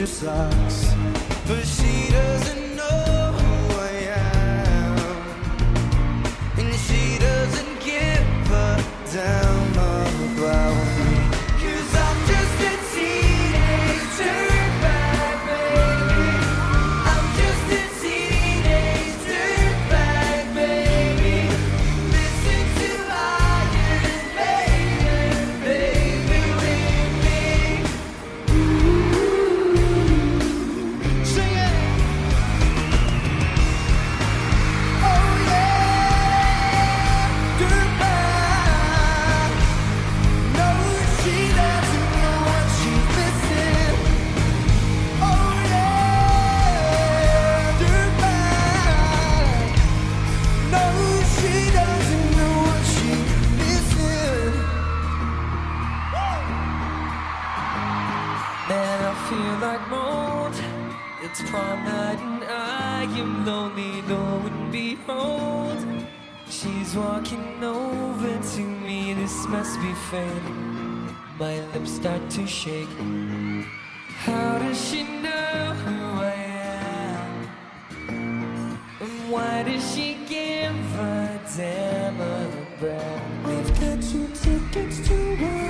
her socks. But she doesn't feel like mold. It's prom night and I am lonely, lo and behold. She's walking over to me, this must be fate. My lips start to shake. How does she know who I am? And why does she give a damn about me? I've got two tickets to